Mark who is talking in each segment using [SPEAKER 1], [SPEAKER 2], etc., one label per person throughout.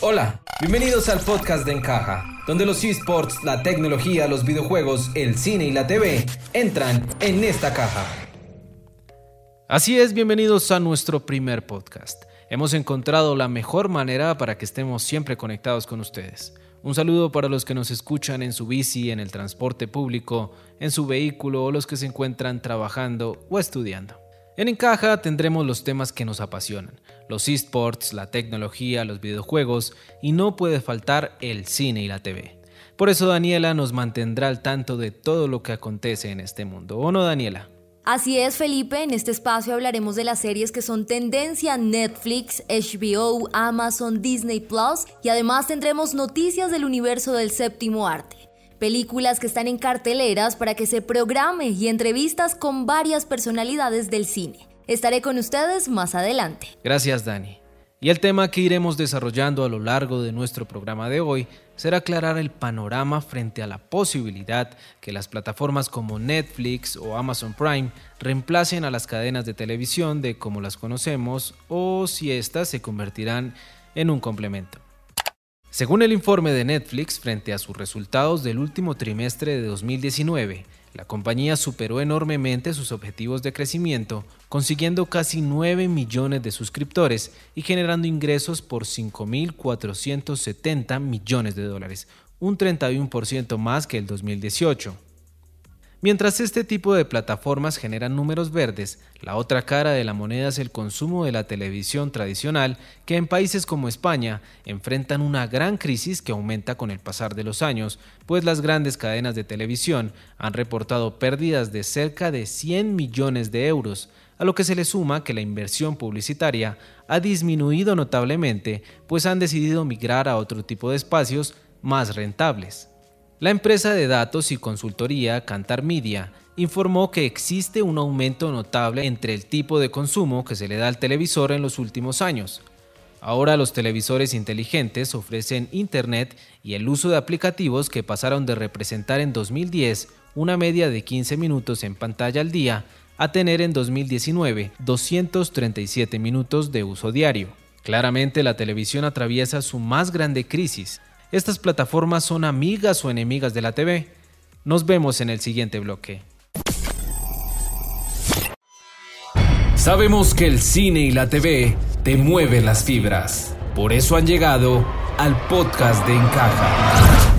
[SPEAKER 1] Hola, bienvenidos al podcast de Encaja, donde los esports, la tecnología, los videojuegos, el cine y la TV entran en esta caja.
[SPEAKER 2] Así es, bienvenidos a nuestro primer podcast. Hemos encontrado la mejor manera para que estemos siempre conectados con ustedes. Un saludo para los que nos escuchan en su bici, en el transporte público, en su vehículo o los que se encuentran trabajando o estudiando. En Encaja tendremos los temas que nos apasionan, los esports, la tecnología, los videojuegos y no puede faltar el cine y la TV. Por eso Daniela nos mantendrá al tanto de todo lo que acontece en este mundo. ¿O no, Daniela?
[SPEAKER 3] Así es, Felipe. En este espacio hablaremos de las series que son tendencia en Netflix, HBO, Amazon, Disney Plus y además tendremos noticias del universo del séptimo arte. Películas que están en carteleras para que se programe y entrevistas con varias personalidades del cine. Estaré con ustedes más adelante.
[SPEAKER 2] Gracias, Dani. Y el tema que iremos desarrollando a lo largo de nuestro programa de hoy será aclarar el panorama frente a la posibilidad que las plataformas como Netflix o Amazon Prime reemplacen a las cadenas de televisión de como las conocemos o si éstas se convertirán en un complemento. Según el informe de Netflix, frente a sus resultados del último trimestre de 2019, la compañía superó enormemente sus objetivos de crecimiento, consiguiendo casi 9 millones de suscriptores y generando ingresos por 5.470 millones de dólares, un 31% más que el 2018. Mientras este tipo de plataformas generan números verdes, la otra cara de la moneda es el consumo de la televisión tradicional, que en países como España enfrentan una gran crisis que aumenta con el pasar de los años, pues las grandes cadenas de televisión han reportado pérdidas de cerca de 100 millones de euros, a lo que se le suma que la inversión publicitaria ha disminuido notablemente, pues han decidido migrar a otro tipo de espacios más rentables. La empresa de datos y consultoría Cantar Media informó que existe un aumento notable entre el tipo de consumo que se le da al televisor en los últimos años. Ahora los televisores inteligentes ofrecen Internet y el uso de aplicativos que pasaron de representar en 2010 una media de 15 minutos en pantalla al día a tener en 2019 237 minutos de uso diario. Claramente la televisión atraviesa su más grande crisis, estas plataformas son amigas o enemigas de la TV. Nos vemos en el siguiente bloque.
[SPEAKER 1] Sabemos que el cine y la TV te mueven las fibras. Por eso han llegado al podcast de Encaja.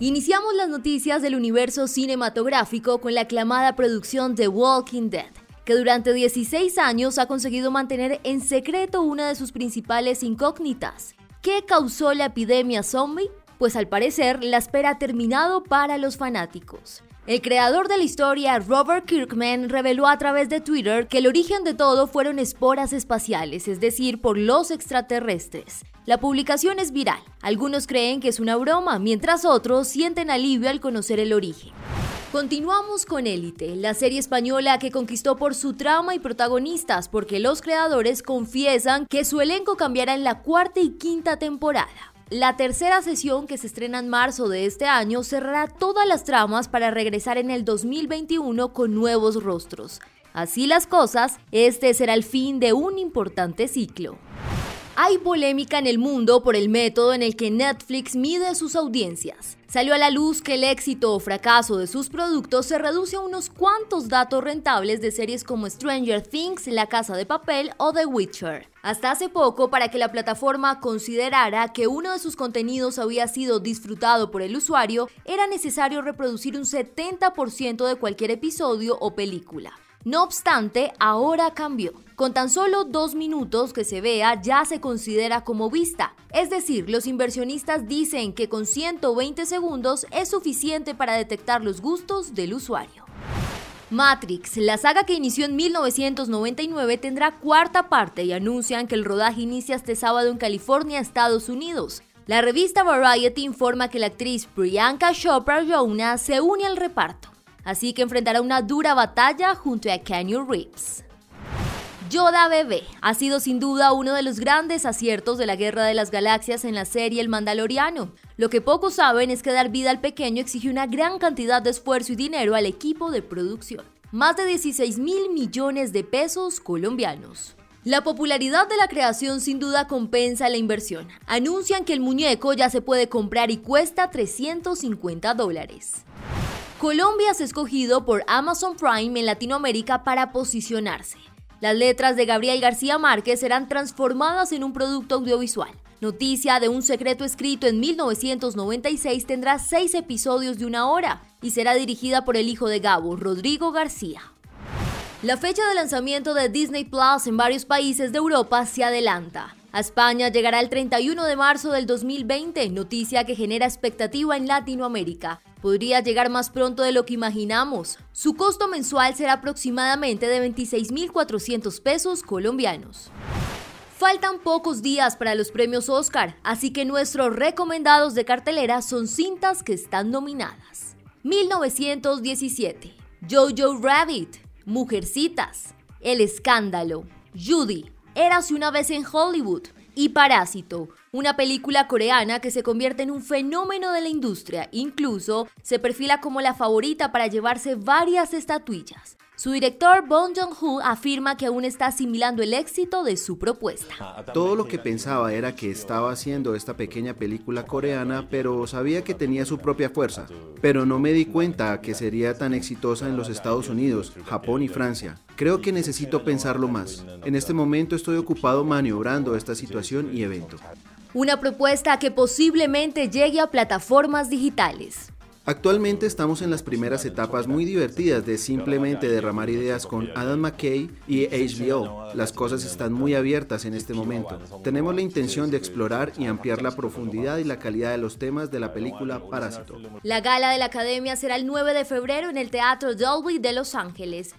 [SPEAKER 3] Iniciamos las noticias del universo cinematográfico con la aclamada producción The Walking Dead, que durante 16 años ha conseguido mantener en secreto una de sus principales incógnitas, ¿Qué causó la epidemia zombie? Pues al parecer la espera ha terminado para los fanáticos. El creador de la historia, Robert Kirkman, reveló a través de Twitter que el origen de todo fueron esporas espaciales, es decir, por los extraterrestres. La publicación es viral. Algunos creen que es una broma, mientras otros sienten alivio al conocer el origen. Continuamos con Élite, la serie española que conquistó por su trama y protagonistas, porque los creadores confiesan que su elenco cambiará en la cuarta y quinta temporada. La tercera sesión, que se estrena en marzo de este año, cerrará todas las tramas para regresar en el 2021 con nuevos rostros. Así las cosas, este será el fin de un importante ciclo. Hay polémica en el mundo por el método en el que Netflix mide sus audiencias. Salió a la luz que el éxito o fracaso de sus productos se reduce a unos cuantos datos rentables de series como Stranger Things, La Casa de Papel o The Witcher. Hasta hace poco, para que la plataforma considerara que uno de sus contenidos había sido disfrutado por el usuario, era necesario reproducir un 70% de cualquier episodio o película. No obstante, ahora cambió. Con tan solo dos minutos que se vea ya se considera como vista. Es decir, los inversionistas dicen que con 120 segundos es suficiente para detectar los gustos del usuario. Matrix, la saga que inició en 1999, tendrá cuarta parte y anuncian que el rodaje inicia este sábado en California, Estados Unidos. La revista Variety informa que la actriz Priyanka Chopra Jonas se une al reparto así que enfrentará una dura batalla junto a Keanu Reeves. Yoda Bebé ha sido sin duda uno de los grandes aciertos de la Guerra de las Galaxias en la serie El Mandaloriano. Lo que pocos saben es que dar vida al pequeño exige una gran cantidad de esfuerzo y dinero al equipo de producción. Más de 16 mil millones de pesos colombianos. La popularidad de la creación sin duda compensa la inversión. Anuncian que el muñeco ya se puede comprar y cuesta 350 dólares. Colombia es escogido por Amazon Prime en Latinoamérica para posicionarse. Las letras de Gabriel García Márquez serán transformadas en un producto audiovisual. Noticia de un secreto escrito en 1996 tendrá seis episodios de una hora y será dirigida por el hijo de Gabo, Rodrigo García. La fecha de lanzamiento de Disney Plus en varios países de Europa se adelanta. A España llegará el 31 de marzo del 2020, noticia que genera expectativa en Latinoamérica. Podría llegar más pronto de lo que imaginamos. Su costo mensual será aproximadamente de 26.400 pesos colombianos. Faltan pocos días para los premios Oscar, así que nuestros recomendados de cartelera son cintas que están nominadas. 1917, Jojo Rabbit, Mujercitas, El Escándalo, Judy, Érase una vez en Hollywood y Parásito, una película coreana que se convierte en un fenómeno de la industria, incluso se perfila como la favorita para llevarse varias estatuillas. Su director Bong Joon-ho afirma que aún está asimilando el éxito de su propuesta.
[SPEAKER 4] Todo lo que pensaba era que estaba haciendo esta pequeña película coreana, pero sabía que tenía su propia fuerza. Pero no me di cuenta que sería tan exitosa en los Estados Unidos, Japón y Francia. Creo que necesito pensarlo más. En este momento estoy ocupado maniobrando esta situación y evento.
[SPEAKER 3] Una propuesta que posiblemente llegue a plataformas digitales.
[SPEAKER 4] Actualmente estamos en las primeras etapas muy divertidas de simplemente derramar ideas con Adam McKay y HBO. Las cosas están muy abiertas en este momento. Tenemos la intención de explorar y ampliar la profundidad y la calidad de los temas de la película Parásito.
[SPEAKER 3] La gala de la Academia será el 9 de febrero en el Teatro Dolby de Los Ángeles.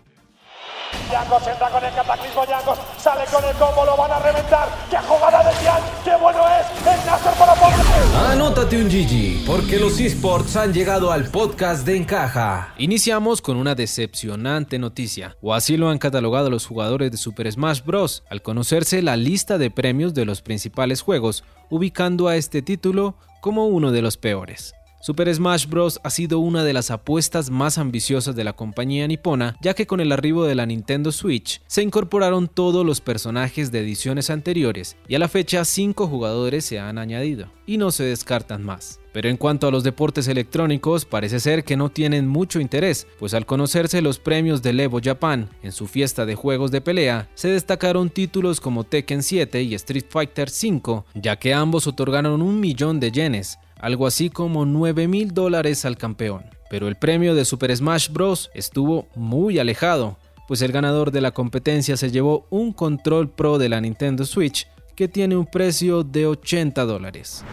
[SPEAKER 5] Yangos entra con el cataclismo, Yangos sale con el combo, lo van a reventar. ¡Qué jugada de Tian! ¡Qué bueno poner!
[SPEAKER 1] Anótate un GG, porque los esports han llegado al podcast de Encaja.
[SPEAKER 2] Iniciamos con una decepcionante noticia, o así lo han catalogado los jugadores de Super Smash Bros. al conocerse la lista de premios de los principales juegos, ubicando a este título como uno de los peores. Super Smash Bros. ha sido una de las apuestas más ambiciosas de la compañía nipona, ya que con el arribo de la Nintendo Switch se incorporaron todos los personajes de ediciones anteriores y a la fecha 5 jugadores se han añadido, y no se descartan más. Pero en cuanto a los deportes electrónicos, parece ser que no tienen mucho interés, pues al conocerse los premios del Evo Japan en su fiesta de juegos de pelea, se destacaron títulos como Tekken 7 y Street Fighter 5, ya que ambos otorgaron un millón de yenes, algo así como 9 mil dólares al campeón. Pero el premio de Super Smash Bros. estuvo muy alejado, pues el ganador de la competencia se llevó un control pro de la Nintendo Switch que tiene un precio de 80 dólares.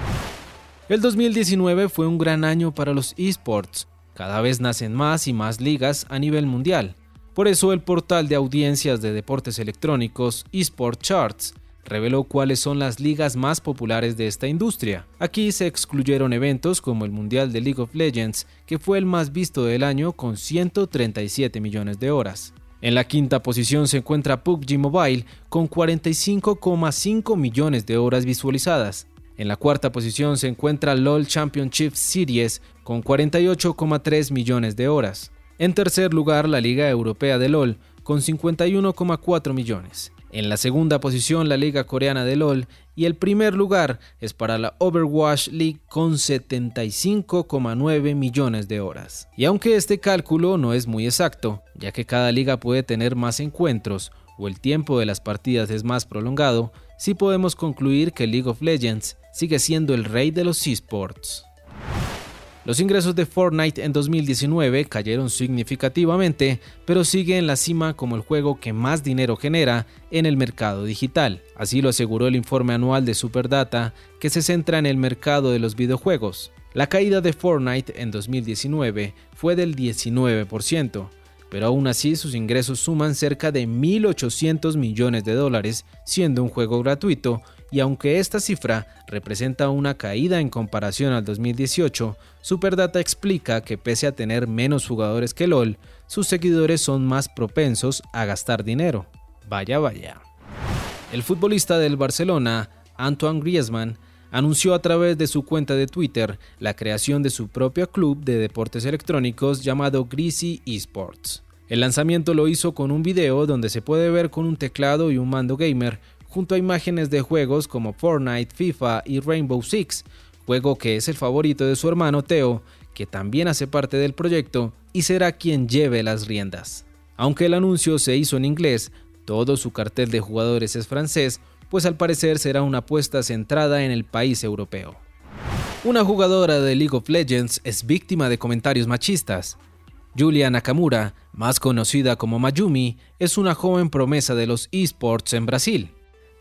[SPEAKER 2] El 2019 fue un gran año para los esports. Cada vez nacen más y más ligas a nivel mundial. Por eso el portal de audiencias de deportes electrónicos eSport Charts reveló cuáles son las ligas más populares de esta industria. Aquí se excluyeron eventos como el Mundial de League of Legends, que fue el más visto del año con 137 millones de horas. En la quinta posición se encuentra PUBG Mobile con 45,5 millones de horas visualizadas. En la cuarta posición se encuentra LOL Championship Series con 48,3 millones de horas. En tercer lugar, la Liga Europea de LOL con 51,4 millones. En la segunda posición la Liga Coreana de LOL y el primer lugar es para la Overwatch League con 75,9 millones de horas. Y aunque este cálculo no es muy exacto, ya que cada liga puede tener más encuentros o el tiempo de las partidas es más prolongado, sí podemos concluir que League of Legends sigue siendo el rey de los esports. Los ingresos de Fortnite en 2019 cayeron significativamente, pero sigue en la cima como el juego que más dinero genera en el mercado digital. Así lo aseguró el informe anual de Superdata, que se centra en el mercado de los videojuegos. La caída de Fortnite en 2019 fue del 19%, pero aún así sus ingresos suman cerca de 1.800 millones de dólares, siendo un juego gratuito y aunque esta cifra representa una caída en comparación al 2018, Superdata explica que pese a tener menos jugadores que LOL, sus seguidores son más propensos a gastar dinero. Vaya, vaya. El futbolista del Barcelona, Antoine Griezmann, anunció a través de su cuenta de Twitter la creación de su propio club de deportes electrónicos llamado Greasy Esports. El lanzamiento lo hizo con un video donde se puede ver con un teclado y un mando gamer, junto a imágenes de juegos como Fortnite, FIFA y Rainbow Six, juego que es el favorito de su hermano Teo, que también hace parte del proyecto y será quien lleve las riendas. Aunque el anuncio se hizo en inglés, todo su cartel de jugadores es francés, pues al parecer será una apuesta centrada en el país europeo. Una jugadora de League of Legends es víctima de comentarios machistas. Julia Nakamura, más conocida como Mayumi, es una joven promesa de los esports en Brasil.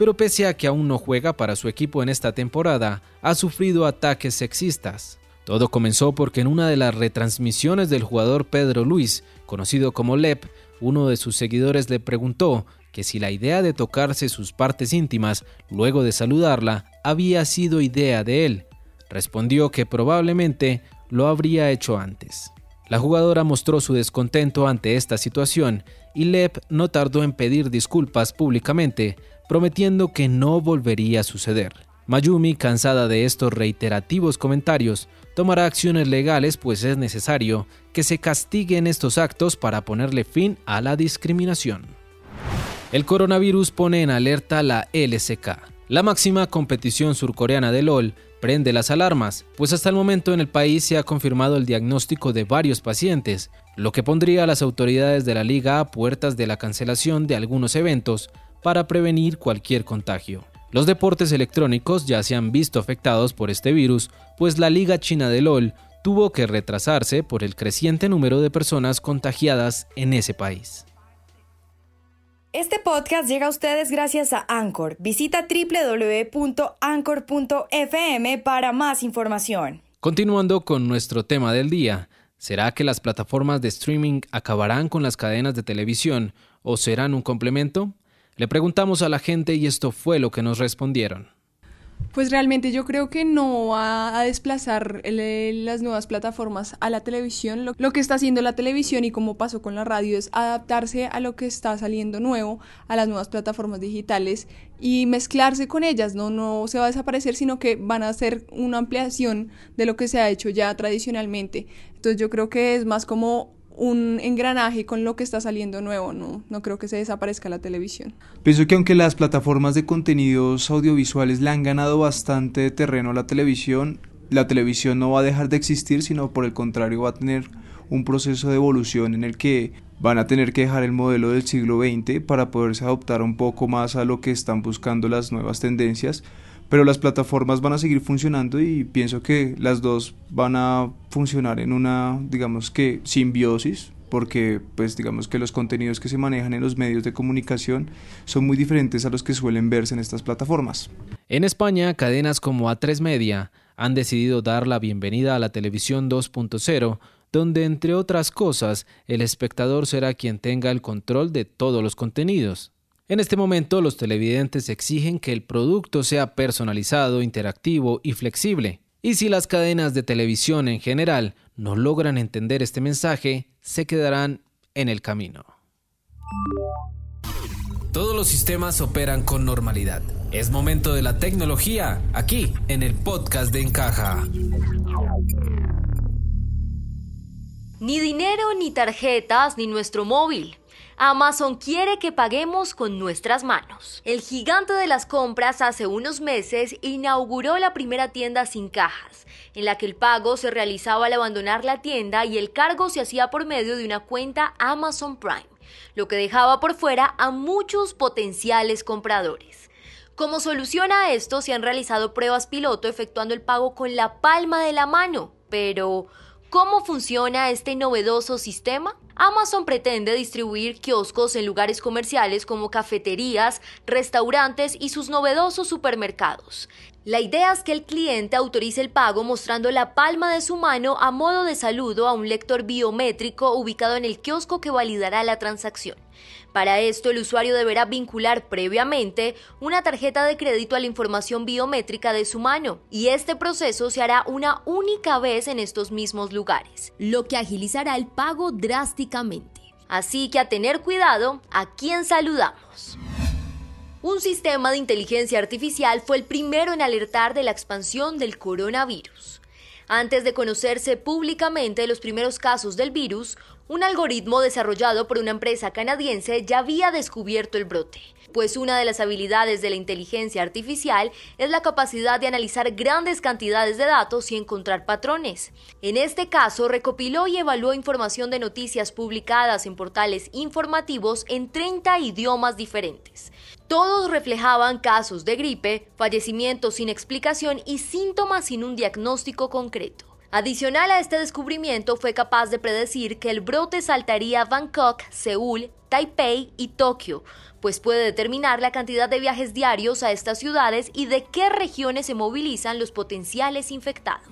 [SPEAKER 2] Pero pese a que aún no juega para su equipo en esta temporada, ha sufrido ataques sexistas. Todo comenzó porque en una de las retransmisiones del jugador Pedro Luis, conocido como Lep, uno de sus seguidores le preguntó que si la idea de tocarse sus partes íntimas luego de saludarla había sido idea de él. Respondió que probablemente lo habría hecho antes. La jugadora mostró su descontento ante esta situación y Lep no tardó en pedir disculpas públicamente, prometiendo que no volvería a suceder. Mayumi, cansada de estos reiterativos comentarios, tomará acciones legales pues es necesario que se castiguen estos actos para ponerle fin a la discriminación. El coronavirus pone en alerta la LCK. La máxima competición surcoreana de LOL prende las alarmas, pues hasta el momento en el país se ha confirmado el diagnóstico de varios pacientes, lo que pondría a las autoridades de la liga a puertas de la cancelación de algunos eventos para prevenir cualquier contagio. Los deportes electrónicos ya se han visto afectados por este virus, pues la Liga China de LOL tuvo que retrasarse por el creciente número de personas contagiadas en ese país.
[SPEAKER 6] Este podcast llega a ustedes gracias a Anchor. Visita www.anchor.fm para más información.
[SPEAKER 2] Continuando con nuestro tema del día, ¿será que las plataformas de streaming acabarán con las cadenas de televisión o serán un complemento? Le preguntamos a la gente y esto fue lo que nos respondieron.
[SPEAKER 7] Pues realmente yo creo que no va a desplazar las nuevas plataformas a la televisión. Lo, que está haciendo la televisión y como pasó con la radio es adaptarse a lo que está saliendo nuevo, a las nuevas plataformas digitales y mezclarse con ellas. No, no se va a desaparecer, sino que van a ser una ampliación de lo que se ha hecho ya tradicionalmente. Entonces yo creo que es más como un engranaje con lo que está saliendo nuevo, no, no creo que se desaparezca la televisión.
[SPEAKER 8] Pienso que aunque las plataformas de contenidos audiovisuales le han ganado bastante terreno a la televisión, la televisión no va a dejar de existir, sino por el contrario va a tener un proceso de evolución en el que van a tener que dejar el modelo del siglo XX para poderse adoptar un poco más a lo que están buscando las nuevas tendencias pero las plataformas van a seguir funcionando y pienso que las dos van a funcionar en una, digamos que, simbiosis, porque pues digamos que los contenidos que se manejan en los medios de comunicación son muy diferentes a los que suelen verse en estas plataformas.
[SPEAKER 2] En España, cadenas como A3 Media han decidido dar la bienvenida a la televisión 2.0, donde entre otras cosas el espectador será quien tenga el control de todos los contenidos. En este momento los televidentes exigen que el producto sea personalizado, interactivo y flexible. Y si las cadenas de televisión en general no logran entender este mensaje, se quedarán en el camino.
[SPEAKER 1] Todos los sistemas operan con normalidad. Es momento de la tecnología, aquí en el podcast de Encaja.
[SPEAKER 3] Ni dinero, ni tarjetas, ni nuestro móvil. Amazon quiere que paguemos con nuestras manos. El gigante de las compras hace unos meses inauguró la primera tienda sin cajas, en la que el pago se realizaba al abandonar la tienda y el cargo se hacía por medio de una cuenta Amazon Prime, lo que dejaba por fuera a muchos potenciales compradores. Como solución a esto, se han realizado pruebas piloto efectuando el pago con la palma de la mano, pero ¿cómo funciona este novedoso sistema? Amazon pretende distribuir kioscos en lugares comerciales como cafeterías, restaurantes y sus novedosos supermercados. La idea es que el cliente autorice el pago mostrando la palma de su mano a modo de saludo a un lector biométrico ubicado en el kiosco que validará la transacción. Para esto, el usuario deberá vincular previamente una tarjeta de crédito a la información biométrica de su mano, y este proceso se hará una única vez en estos mismos lugares, lo que agilizará el pago drásticamente. Así que a tener cuidado a quién saludamos. Un sistema de inteligencia artificial fue el primero en alertar de la expansión del coronavirus. Antes de conocerse públicamente los primeros casos del virus, Un algoritmo desarrollado por una empresa canadiense ya había descubierto el brote, pues una de las habilidades de la inteligencia artificial es la capacidad de analizar grandes cantidades de datos y encontrar patrones. En este caso, recopiló y evaluó información de noticias publicadas en portales informativos en 30 idiomas diferentes. Todos reflejaban casos de gripe, fallecimientos sin explicación y síntomas sin un diagnóstico concreto. Adicional a este descubrimiento, fue capaz de predecir que el brote saltaría a Bangkok, Seúl, Taipei y Tokio, pues puede determinar la cantidad de viajes diarios a estas ciudades y de qué regiones se movilizan los potenciales infectados.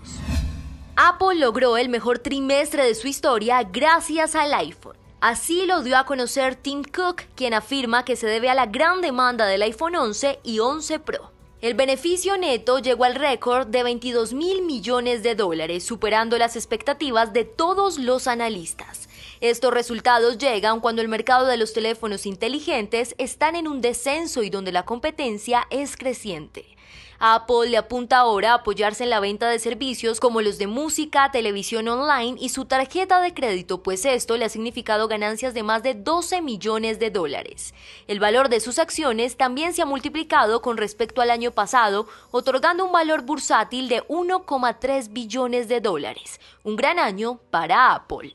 [SPEAKER 3] Apple logró el mejor trimestre de su historia gracias al iPhone. Así lo dio a conocer Tim Cook, quien afirma que se debe a la gran demanda del iPhone 11 y 11 Pro. El beneficio neto llegó al récord de 22 mil millones de dólares, superando las expectativas de todos los analistas. Estos resultados llegan cuando el mercado de los teléfonos inteligentes están en un descenso y donde la competencia es creciente. Apple le apunta ahora a apoyarse en la venta de servicios como los de música, televisión online y su tarjeta de crédito, pues esto le ha significado ganancias de más de 12 millones de dólares. El valor de sus acciones también se ha multiplicado con respecto al año pasado, otorgando un valor bursátil de 1,3 billones de dólares. Un gran año para Apple.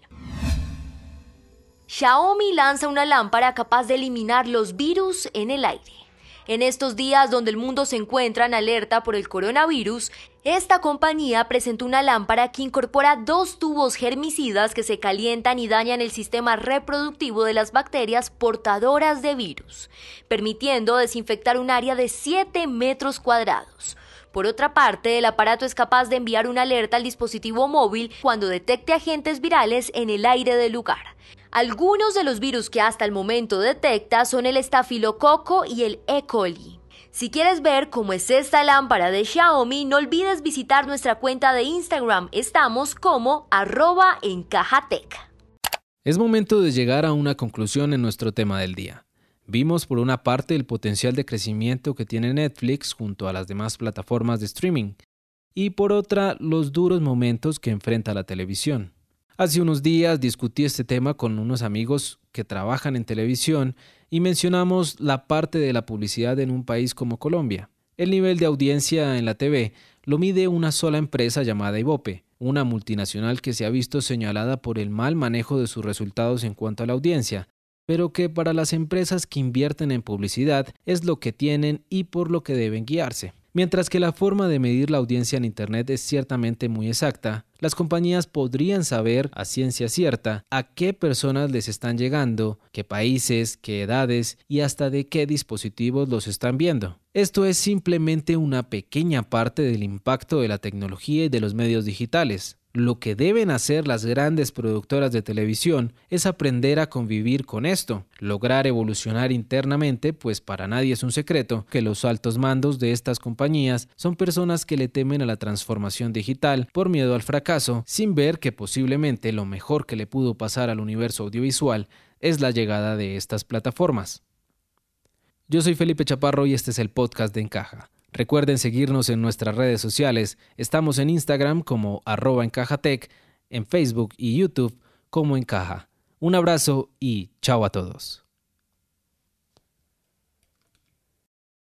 [SPEAKER 3] Xiaomi lanza una lámpara capaz de eliminar los virus en el aire. En estos días donde el mundo se encuentra en alerta por el coronavirus, esta compañía presentó una lámpara que incorpora dos tubos germicidas que se calientan y dañan el sistema reproductivo de las bacterias portadoras de virus, permitiendo desinfectar un área de 7 metros cuadrados. Por otra parte, el aparato es capaz de enviar una alerta al dispositivo móvil cuando detecte agentes virales en el aire del lugar. Algunos de los virus que hasta el momento detecta son el estafilococo y el E. coli. Si quieres ver cómo es esta lámpara de Xiaomi, no olvides visitar nuestra cuenta de Instagram. Estamos como arroba encajatec.
[SPEAKER 2] Es momento de llegar a una conclusión en nuestro tema del día. Vimos por una parte el potencial de crecimiento que tiene Netflix junto a las demás plataformas de streaming y por otra los duros momentos que enfrenta la televisión. Hace unos días discutí este tema con unos amigos que trabajan en televisión y mencionamos la parte de la publicidad en un país como Colombia. El nivel de audiencia en la TV lo mide una sola empresa llamada Ibope, una multinacional que se ha visto señalada por el mal manejo de sus resultados en cuanto a la audiencia, pero que para las empresas que invierten en publicidad es lo que tienen y por lo que deben guiarse. Mientras que la forma de medir la audiencia en Internet es ciertamente muy exacta, las compañías podrían saber a ciencia cierta a qué personas les están llegando, qué países, qué edades y hasta de qué dispositivos los están viendo. Esto es simplemente una pequeña parte del impacto de la tecnología y de los medios digitales. Lo que deben hacer las grandes productoras de televisión es aprender a convivir con esto, lograr evolucionar internamente, pues para nadie es un secreto que los altos mandos de estas compañías son personas que le temen a la transformación digital por miedo al fracaso, sin ver que posiblemente lo mejor que le pudo pasar al universo audiovisual es la llegada de estas plataformas. Yo soy Felipe Chaparro y este es el podcast de Encaja Recuerden seguirnos en nuestras redes sociales. Estamos en Instagram como arroba encajatec, en Facebook y YouTube como encaja. Un abrazo y chao a todos.